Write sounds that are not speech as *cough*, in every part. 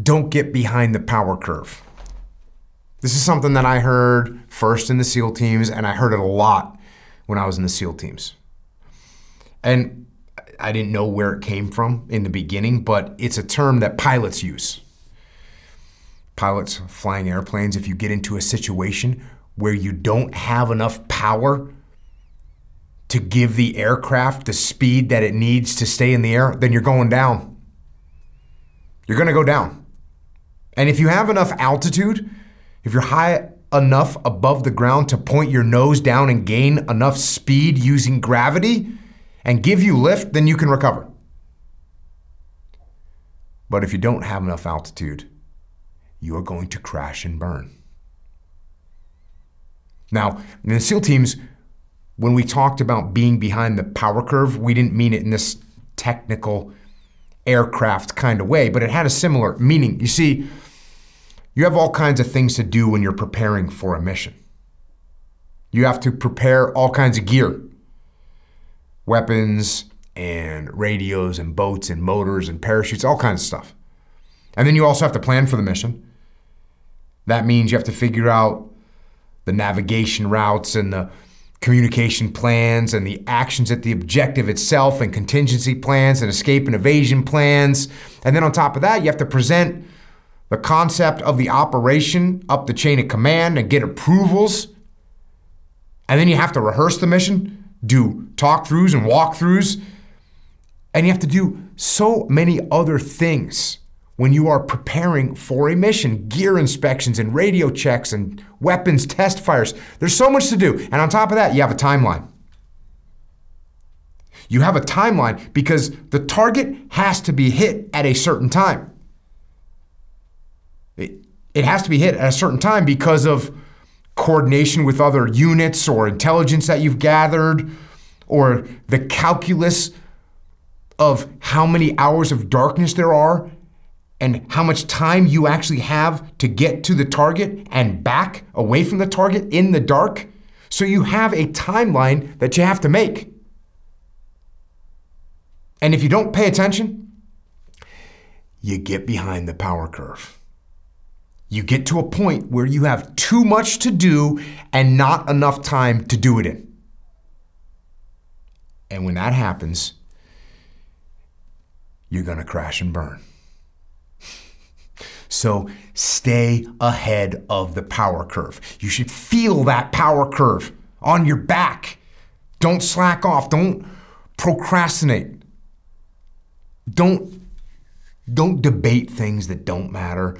don't get behind the power curve. This is something that I heard first in the SEAL teams, and I heard it a lot when I was in the SEAL teams. And I didn't know where it came from in the beginning, but it's a term that pilots use. Pilots flying airplanes, if you get into a situation where you don't have enough power to give the aircraft the speed that it needs to stay in the air, then you're going down. You're going to go down. And if you have enough altitude, if you're high enough above the ground to point your nose down and gain enough speed using gravity and give you lift, then you can recover. But if you don't have enough altitude, you are going to crash and burn. Now, in the SEAL teams, when we talked about being behind the power curve, we didn't mean it in this technical aircraft kind of way, but it had a similar meaning. You see, you have all kinds of things to do when you're preparing for a mission. You have to prepare all kinds of gear weapons and radios and boats and motors and parachutes, all kinds of stuff. And then you also have to plan for the mission. That means you have to figure out the navigation routes and the communication plans and the actions at the objective itself and contingency plans and escape and evasion plans. And then on top of that, you have to present the concept of the operation up the chain of command and get approvals. And then you have to rehearse the mission, do talk throughs and walkthroughs. And you have to do so many other things when you are preparing for a mission gear inspections and radio checks and weapons test fires. There's so much to do. And on top of that, you have a timeline. You have a timeline because the target has to be hit at a certain time. It, it has to be hit at a certain time because of coordination with other units or intelligence that you've gathered or the calculus of how many hours of darkness there are and how much time you actually have to get to the target and back away from the target in the dark. So you have a timeline that you have to make. And if you don't pay attention, you get behind the power curve. You get to a point where you have too much to do and not enough time to do it in. And when that happens, you're going to crash and burn. *laughs* So stay ahead of the power curve. You should feel that power curve on your back. Don't slack off. Don't procrastinate. Don't don't debate things that don't matter.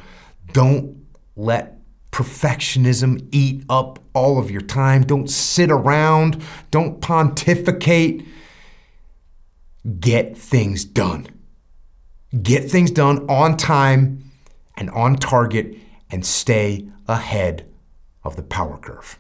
Don't let perfectionism eat up all of your time. Don't sit around. Don't pontificate. Get things done. Get things done on time and on target and stay ahead of the power curve.